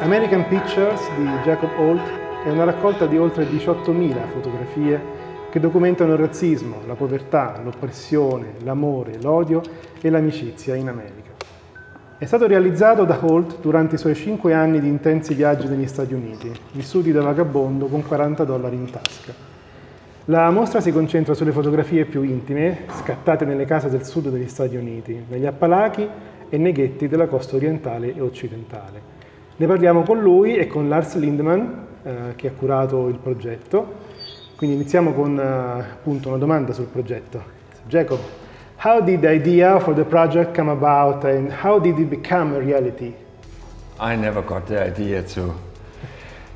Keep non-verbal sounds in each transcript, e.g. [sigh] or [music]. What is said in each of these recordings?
American Pictures di Jacob Holt è una raccolta di oltre 18.000 fotografie che documentano il razzismo, la povertà, l'oppressione, l'amore, l'odio e l'amicizia in America. È stato realizzato da Holt durante i suoi 5 anni di intensi viaggi negli Stati Uniti, vissuti da vagabondo con 40 dollari in tasca. La mostra si concentra sulle fotografie più intime, scattate nelle case del sud degli Stati Uniti, negli Appalachi e nei ghetti della costa orientale e occidentale. Ne parliamo con lui e con Lars Lindman, eh, che ha curato il progetto. Quindi iniziamo con eh, appunto una domanda sul progetto. Jacob, how did the idea for the project come about and how did it become a reality? I never got the idea to.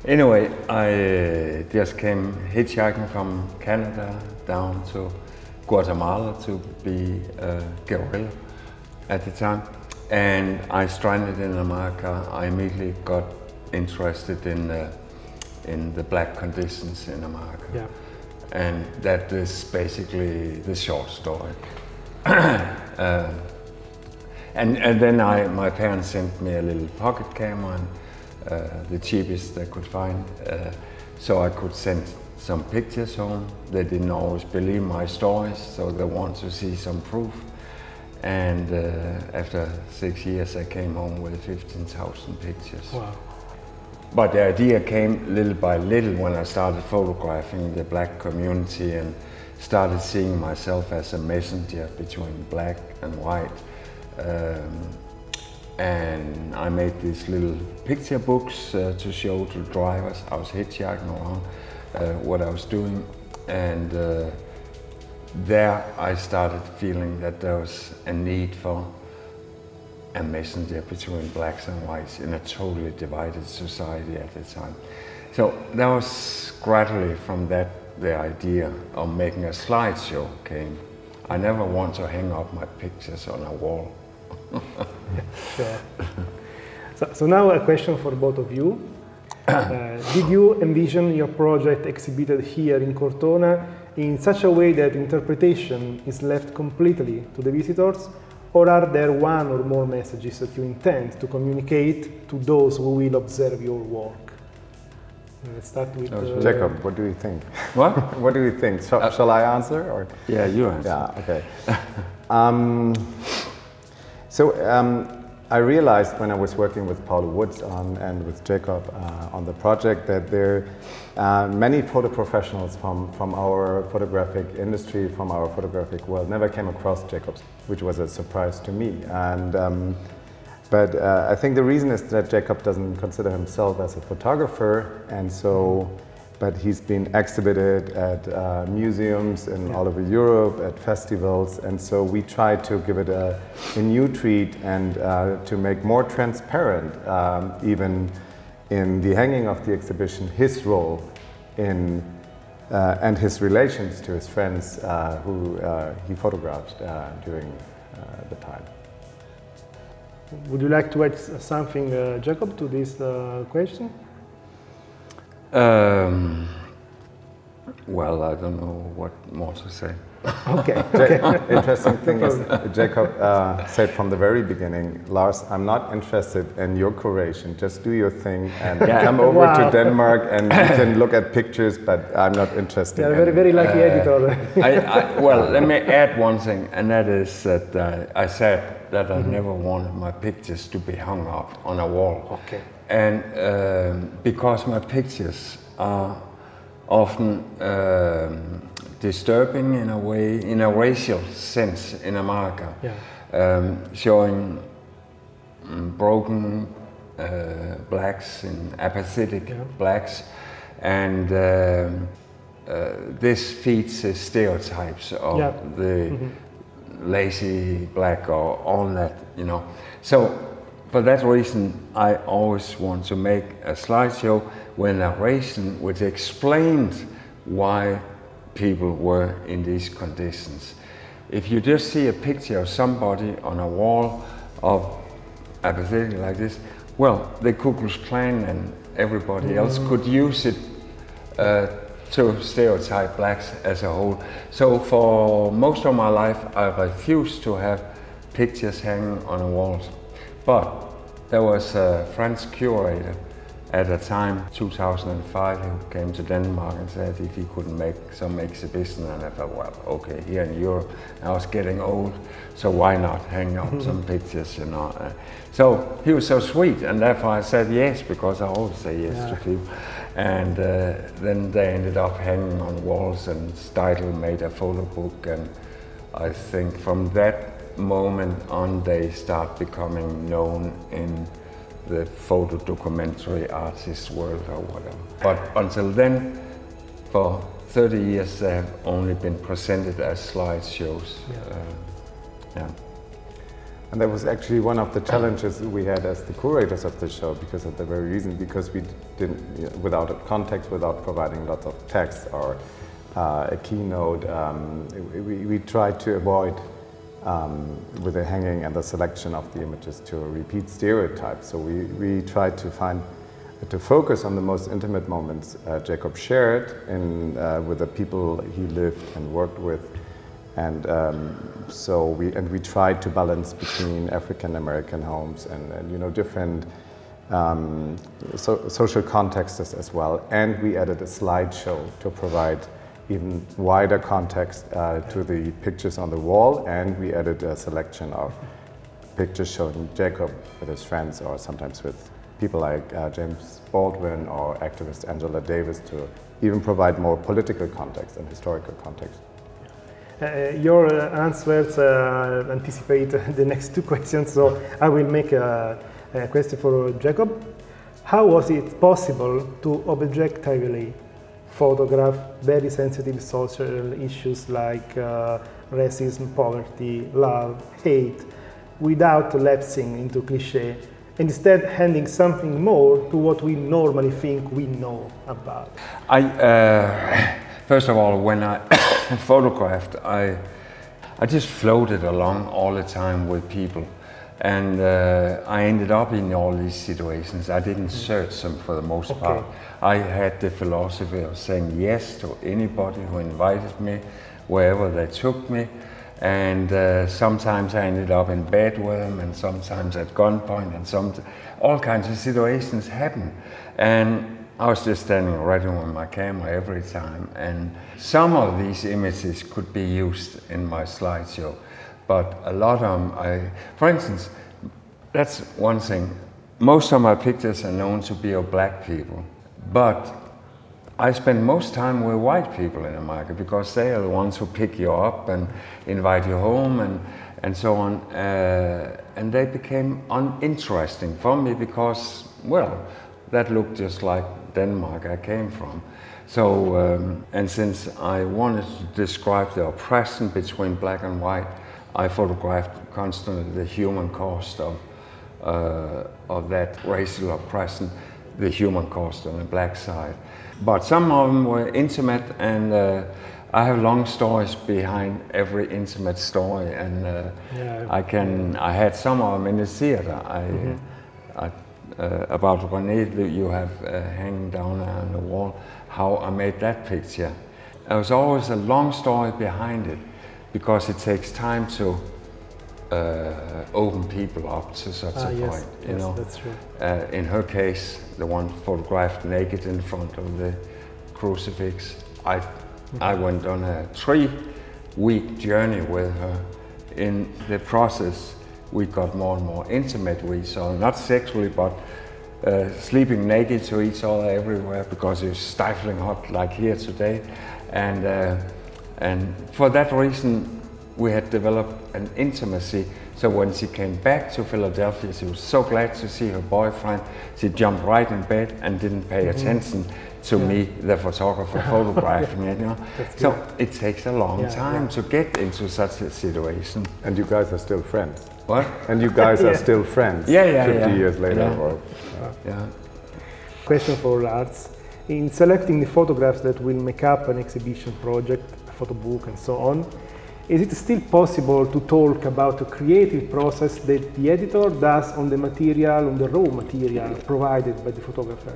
Anyway, I uh, just came hitchhiking from Canada down to Guatemala to be a guerrilla at the time. And I stranded in America. I immediately got interested in the, in the black conditions in America. Yeah. And that is basically the short story. [clears throat] uh, and, and then I, my parents sent me a little pocket camera, and, uh, the cheapest they could find, uh, so I could send some pictures home. They didn't always believe my stories, so they wanted to see some proof. And uh, after six years, I came home with 15,000 pictures. Wow. But the idea came little by little when I started photographing the black community and started seeing myself as a messenger between black and white. Um, and I made these little picture books uh, to show to drivers. I was hitchhiking around uh, what I was doing, and uh, there I started feeling that there was a need for a messenger between blacks and whites in a totally divided society at the time. So that was gradually from that the idea of making a slideshow came. I never want to hang up my pictures on a wall. [laughs] Sure. So, so now a question for both of you. [coughs] Uh, did you envision your project exhibited here in Cortona in such a way that interpretation is left completely to the visitors, or are there one or more messages that you intend to communicate to those who will observe your work? Let's start with uh, Jacob, what do you think? What? [laughs] What do you think? Shall, shall I answer or? Yeah, you answer. Yeah, okay. [laughs] um, so um, I realized when I was working with Paolo Woods on, and with Jacob uh, on the project that there uh, many photo professionals from, from our photographic industry, from our photographic world, never came across Jacob's, which was a surprise to me. And um, but uh, I think the reason is that Jacob doesn't consider himself as a photographer, and so, but he's been exhibited at uh, museums in all over Europe, at festivals, and so we try to give it a, a new treat and uh, to make more transparent, um, even in the hanging of the exhibition, his role in uh, and his relations to his friends uh, who uh, he photographed uh, during uh, the time. Would you like to add something, uh, Jacob, to this uh, question? Um, well, I don't know what more to say. [laughs] Okay. Ja- interesting thing is, [laughs] Jacob uh, said from the very beginning, Lars, I'm not interested in your curation. Just do your thing and Yeah. come over Wow. to Denmark and you [coughs] can look at pictures, but I'm not interested. Yeah, in very, very lucky editor. I, I, [laughs] well, let me add one thing, and that is that uh, I said that I never wanted my pictures to be hung up on a wall. Okay. And um, because my pictures are often um, disturbing in a way, in a racial sense in America, Yeah. um, showing mm, broken uh, blacks and apathetic Yeah. blacks, and um, uh, this feeds the stereotypes of Yeah. the lazy black or all that, you know. So for that reason, I always want to make a slideshow with a narration which explains why people were in these conditions. If you just see a picture of somebody on a wall of apathetic like this, well, the Ku Klux Klan and everybody else could use it uh, to stereotype blacks as a whole. So for most of my life, I refused to have pictures hanging on the walls. But there was a French curator At a time, 2005, he came to Denmark and said if he couldn't make some exhibition, and I thought, well, okay, here in Europe, I was getting old, so why not hang up [laughs] some pictures, you know? Uh, so he was so sweet, and therefore I said yes, because I always say yes Yeah. to people. And uh, then they ended up hanging on walls, and Steidl made a photo book, and I think from that moment on, they start becoming known in the photo documentary artist world or whatever. But until then, for 30 years, they have only been presented as slideshows. Yeah. Uh, yeah. And that was actually one of the challenges we had as the curators of the show because of the very reason, because we didn't, you know, without a context, without providing lots of text or uh, a keynote, um, we, we tried to avoid um, with the hanging and the selection of the images to repeat stereotypes. So we, we tried to find, to focus on the most intimate moments uh, Jacob shared in, uh, with the people he lived and worked with. And um, so we and we tried to balance between African American homes and, and you know different um, so, social contexts as, as well. And we added a slideshow to provide even wider context uh, to the pictures on the wall. And we added a selection of pictures showing Jacob with his friends, or sometimes with people like uh, James Baldwin or activist Angela Davis to even provide more political context and historical context. Uh, your uh, answers uh, anticipate [laughs] the next two questions, so I will make a, a question for Jacob. How was it possible to objectively photograph very sensitive social issues like uh, racism, poverty, love, hate, without lapsing into cliche, and instead handing something more to what we normally think we know about? I, uh, first of all, when I [coughs] photographed, I, I just floated along all the time with people. And uh, I ended up in all these situations. I didn't search them for the most Okay. part. I had the philosophy of saying yes to anybody who invited me, wherever they took me. And uh, sometimes I ended up in bed with them, and sometimes at gunpoint, and some all kinds of situations happen. And I was just standing ready with my camera every time, and some of these images could be used in my slideshow, but a lot of them, I, for instance, that's one thing. Most of my pictures are known to be of black people, but I spend most time with white people in America because they are the ones who pick you up and invite you home and, and so on. Uh, and they became uninteresting for me because, well, that looked just like Denmark I came from. So, um, and since I wanted to describe the oppression between black and white, I photographed constantly the human cost of, uh, of that racial oppression, the human cost on the black side. But some of them were intimate, and uh, I have long stories behind every intimate story, and uh, Yeah. I can. I had some of them in the theater. I, I uh, about René that you have uh, hanging down on the wall. How I made that picture. There was always a long story behind it, because it takes time to uh, open people up to such Ah, a yes, point. You yes, know, that's true. uh, in her case, the one photographed naked in front of the crucifix, I, I went on a three-week journey with her. In the process, we got more and more intimate with each other, not sexually, but uh, sleeping naked to each other everywhere because it's stifling hot like here today. And, uh, and for that reason, we had developed an intimacy. So when she came back to Philadelphia, she was so glad to see her boyfriend. She jumped right in bed and didn't pay mm-hmm. attention to me, the photographer, [laughs] photographing it. You know? So good. it takes a long Yeah, time yeah. to get into such a situation. And you guys are still friends. What? And you guys are [laughs] Yeah. still friends. Yeah, yeah, 50 yeah. years later. Yeah. Or, Yeah. Question for Lars. In selecting the photographs that will make up an exhibition project, a photo book, and so on, is it still possible to talk about a creative process that the editor does on the material, on the raw material provided by the photographer?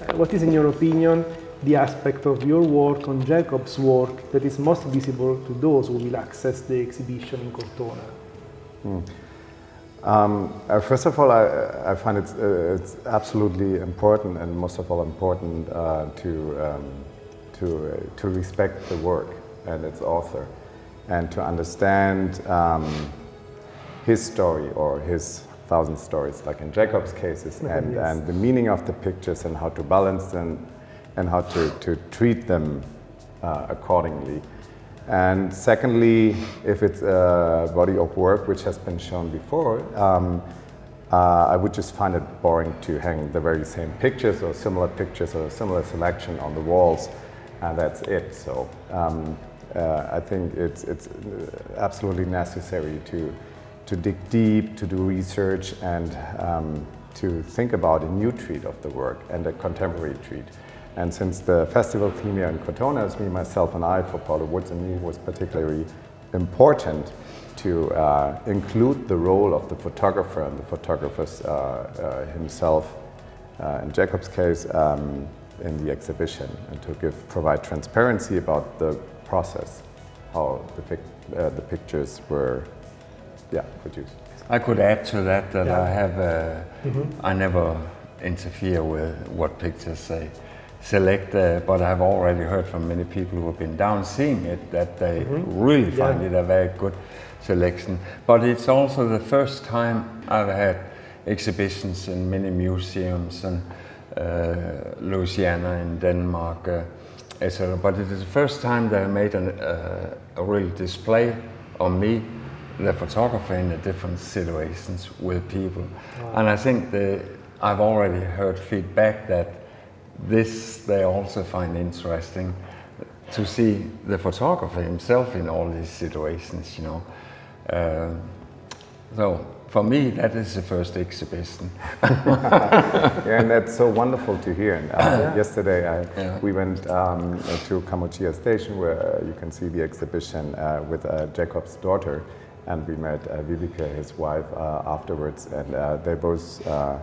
Uh, what is, in your opinion, the aspect of your work on Jacob's work that is most visible to those who will access the exhibition in Cortona? Um, uh, first of all, I, I find it's, uh, it's absolutely important, and most of all important, uh, to, um, to, uh, to respect the work and its author, and to understand um, his story or his thousand stories, like in Jacob's cases, and, yes. and the meaning of the pictures and how to balance them and how to, to treat them uh, accordingly. And secondly, if it's a body of work which has been shown before, um, uh, I would just find it boring to hang the very same pictures or similar pictures or a similar selection on the walls, and that's it. So um, uh, I think it's, it's absolutely necessary to, to dig deep, to do research, and um, to think about a new treat of the work and a contemporary treat. And since the festival theme here in Cortona is me, myself, and I for Paolo Woods, and me was particularly important to uh, include the role of the photographer and the photographer uh, uh, himself, uh, in Jacob's case, um, in the exhibition, and to give, provide transparency about the process, how the, pic, uh, the pictures were yeah, produced. I could add to that that Yeah. I have, uh, I never interfere with what pictures they select, uh, but I've already heard from many people who have been down seeing it that they really find Yeah. it a very good selection. But it's also the first time I've had exhibitions in many museums in uh, Louisiana in Denmark, uh, But it is the first time that I made an, uh, a real display on me, the photographer, in the different situations with people. And I think the, I've already heard feedback that this they also find interesting to see the photographer himself in all these situations, you know. Um, so for me, that is the first exhibition. [laughs] Yeah, and that's so wonderful to hear. And, uh, [coughs] Yesterday, I, Yeah. we went um, to Camucia Station, where uh, you can see the exhibition uh, with uh, Jacob's daughter, and we met uh, Viveka, his wife, uh, afterwards, and uh, they both uh,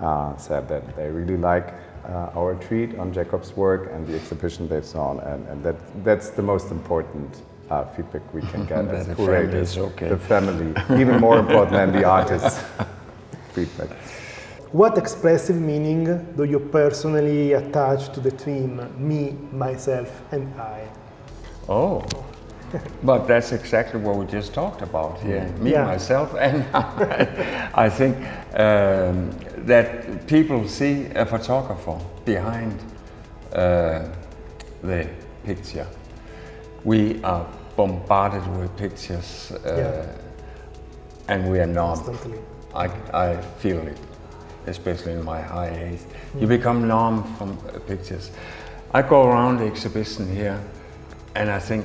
uh, said that they really like uh, our treat on Jacob's work and the exhibition they saw, and, and that that's the most important. Uh, feedback we can get [laughs] as the family curators, okay. the family, even more important than the artist's [laughs] feedback. What expressive meaning do you personally attach to the theme me, myself, and I? Oh, but that's exactly what we just talked about here. Me, Yeah. myself, and I. I think um, that people see a photographer behind uh, the picture. We are bombarded with pictures, uh, Yeah. and we are numb. Constantly. I, I feel it, especially in my high age. You become numb from uh, pictures. I go around the exhibition here, and I think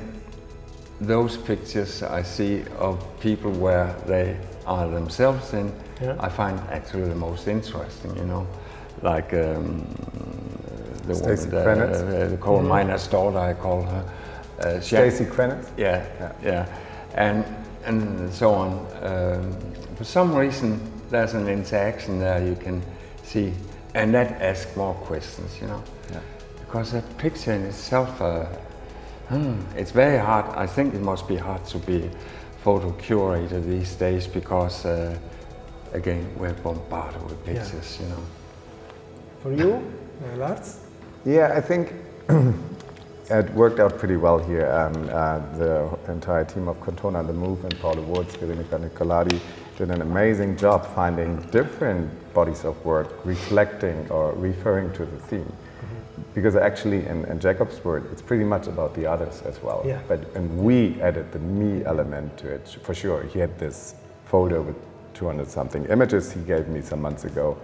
those pictures I see of people where they are themselves in, Yeah. I find actually the most interesting. You know, like um, the Stacy woman, Kranitz? the, the coal miner's daughter, I call her. Uh, she- Stacy Kranitz? yeah, yeah, and and so on. Um, for some reason, there's an interaction there you can see, and that asks more questions, you know. Yeah. Because that picture in itself, uh, hmm, it's very hard. I think it must be hard to be photo curator these days because, uh, again, we're bombarded with Yeah. pictures, you know. For you, uh, Lars? Yeah, I think [clears throat] it worked out pretty well here. Um, uh, the entire team of Cortona, the Move, and Paolo Woods, Veronica Nicolardi did an amazing job finding different bodies of work reflecting or referring to the theme. Because actually, in, in Jacob's word, it's pretty much about the others as well. Yeah. But and we added the me element to it for sure. He had this photo with 200 something images he gave me some months ago.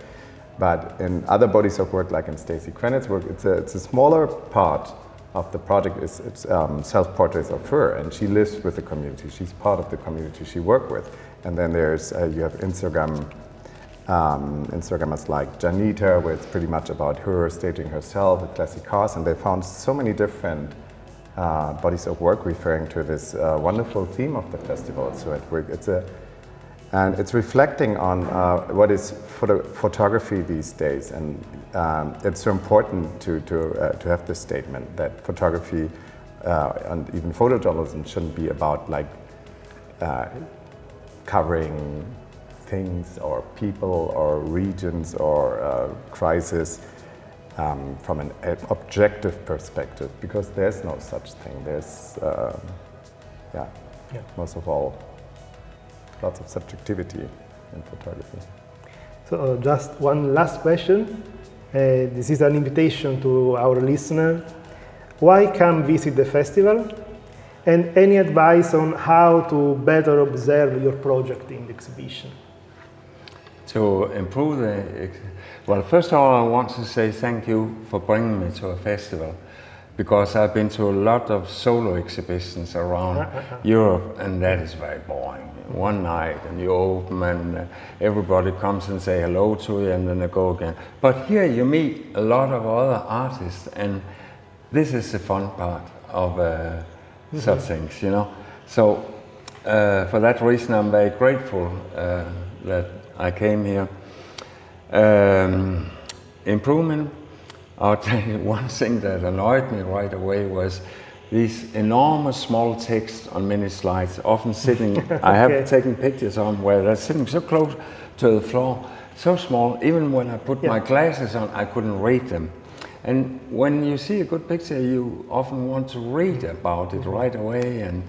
But in other bodies of work, like in Stacy Kranitz's work, it's a, it's a smaller part of the project. is it's um, self-portraits of her, and she lives with the community. She's part of the community she worked with. And then there's uh, you have Instagram um, like Janita, where it's pretty much about her staging herself with classic cars, and they found so many different uh, bodies of work referring to this uh, wonderful theme of the festival. So it, it's a and it's reflecting on uh, what is photo- photography these days, and um, it's so important to to uh, to have this statement that photography uh, and even photojournalism shouldn't be about like uh, covering things or people or regions or uh, crisis um, from an objective perspective because there's no such thing. There's, uh, yeah, yeah, most of all, lots of subjectivity in photography. So, uh, just one last question. Uh, this is an invitation to our listener. Why come visit the festival? And any advice on how to better observe your project in the exhibition? To improve the, well, first of all, I want to say thank you for bringing me to a festival because I've been to a lot of solo exhibitions around Europe and that is very boring. One night and you open and uh, everybody comes and say hello to you and then they go again. But here you meet a lot of other artists and this is the fun part of uh, mm-hmm. such things, you know. So uh, for that reason, I'm very grateful uh, that I came here. Um, improvement I'll tell you one thing that annoyed me right away was these enormous small texts on many slides, often sitting, okay. [laughs] I have taken pictures on where they're sitting so close to the floor, so small, even when I put yeah. my glasses on, I couldn't read them. And when you see a good picture, you often want to read about it mm-hmm. right away and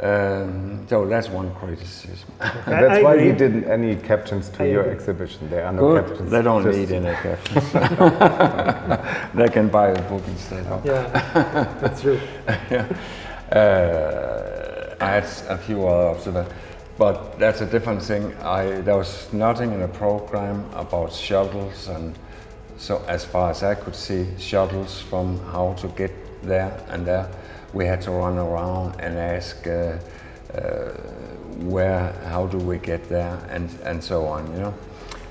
um, so that's one criticism. [laughs] [laughs] that's why we didn't any captions to I your agree. exhibition. There are no Good. captions. They don't need any [laughs] captions. they can buy a book instead. Of. Yeah, that's true. yeah. Uh, I had a few other observations, but that's a different thing. I, there was nothing in the program about shuttles, and so as far as I could see, shuttles from how to get there and there we had to run around and ask uh, uh, where, how do we get there, and, and so on, you know.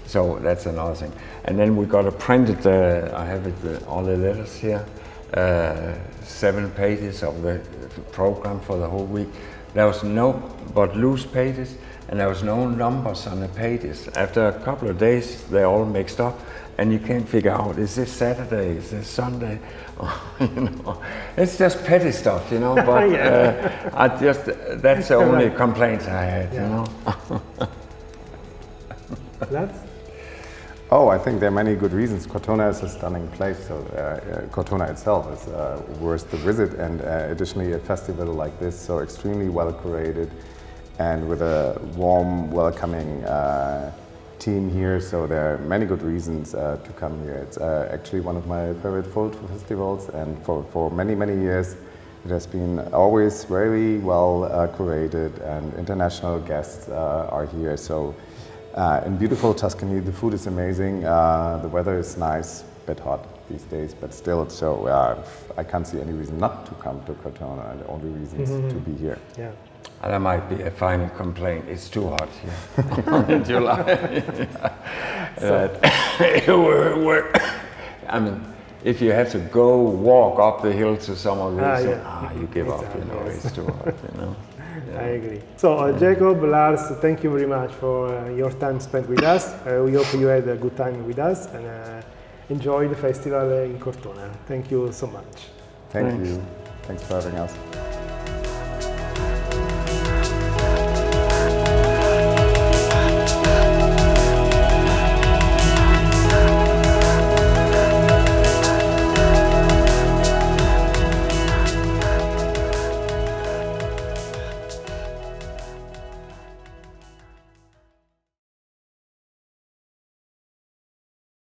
So that's another thing. And then we got a printed, uh, I have it, all the letters here, uh, seven pages of the program for the whole week. There was no, but loose pages, and there was no numbers on the pages. After a couple of days, they all mixed up, and you can't figure out is this Saturday, is this Sunday? [laughs] you know, it's just petty stuff, you know. [laughs] But yeah. uh, I just that's the only [laughs] complaint I had, yeah. you know. that's. Oh, I think there are many good reasons. Cortona is a stunning place. So uh, uh, Cortona itself is uh, worth the visit, and uh, additionally, a festival like this, so extremely well curated, and with a warm, welcoming uh, team here, so there are many good reasons uh, to come here. It's uh, actually one of my favorite photo festivals, and for, for many, many years, it has been always very well uh, curated, and international guests uh, are here. So, uh, in beautiful Tuscany, the food is amazing, uh, the weather is nice, a bit hot these days, but still, so I can't see any reason not to come to Cortona, the only reasons mm -hmm. to be here. Yeah. That might be a final complaint. It's too hot here [laughs] [laughs] in July. [coughs] we're, we're, I mean, if you have to go walk up the hill to somewhere, ah, yeah. ah, you give exactly. up. You know, it's too hot. You know. [laughs] Yeah. I agree. So, uh, Jacob, Lars, thank you very much for uh, your time spent with us. Uh, we hope you had a good time with us and uh, enjoy the festival in Cortona. Thank you so much. Thank Thanks. you. Thanks for having us.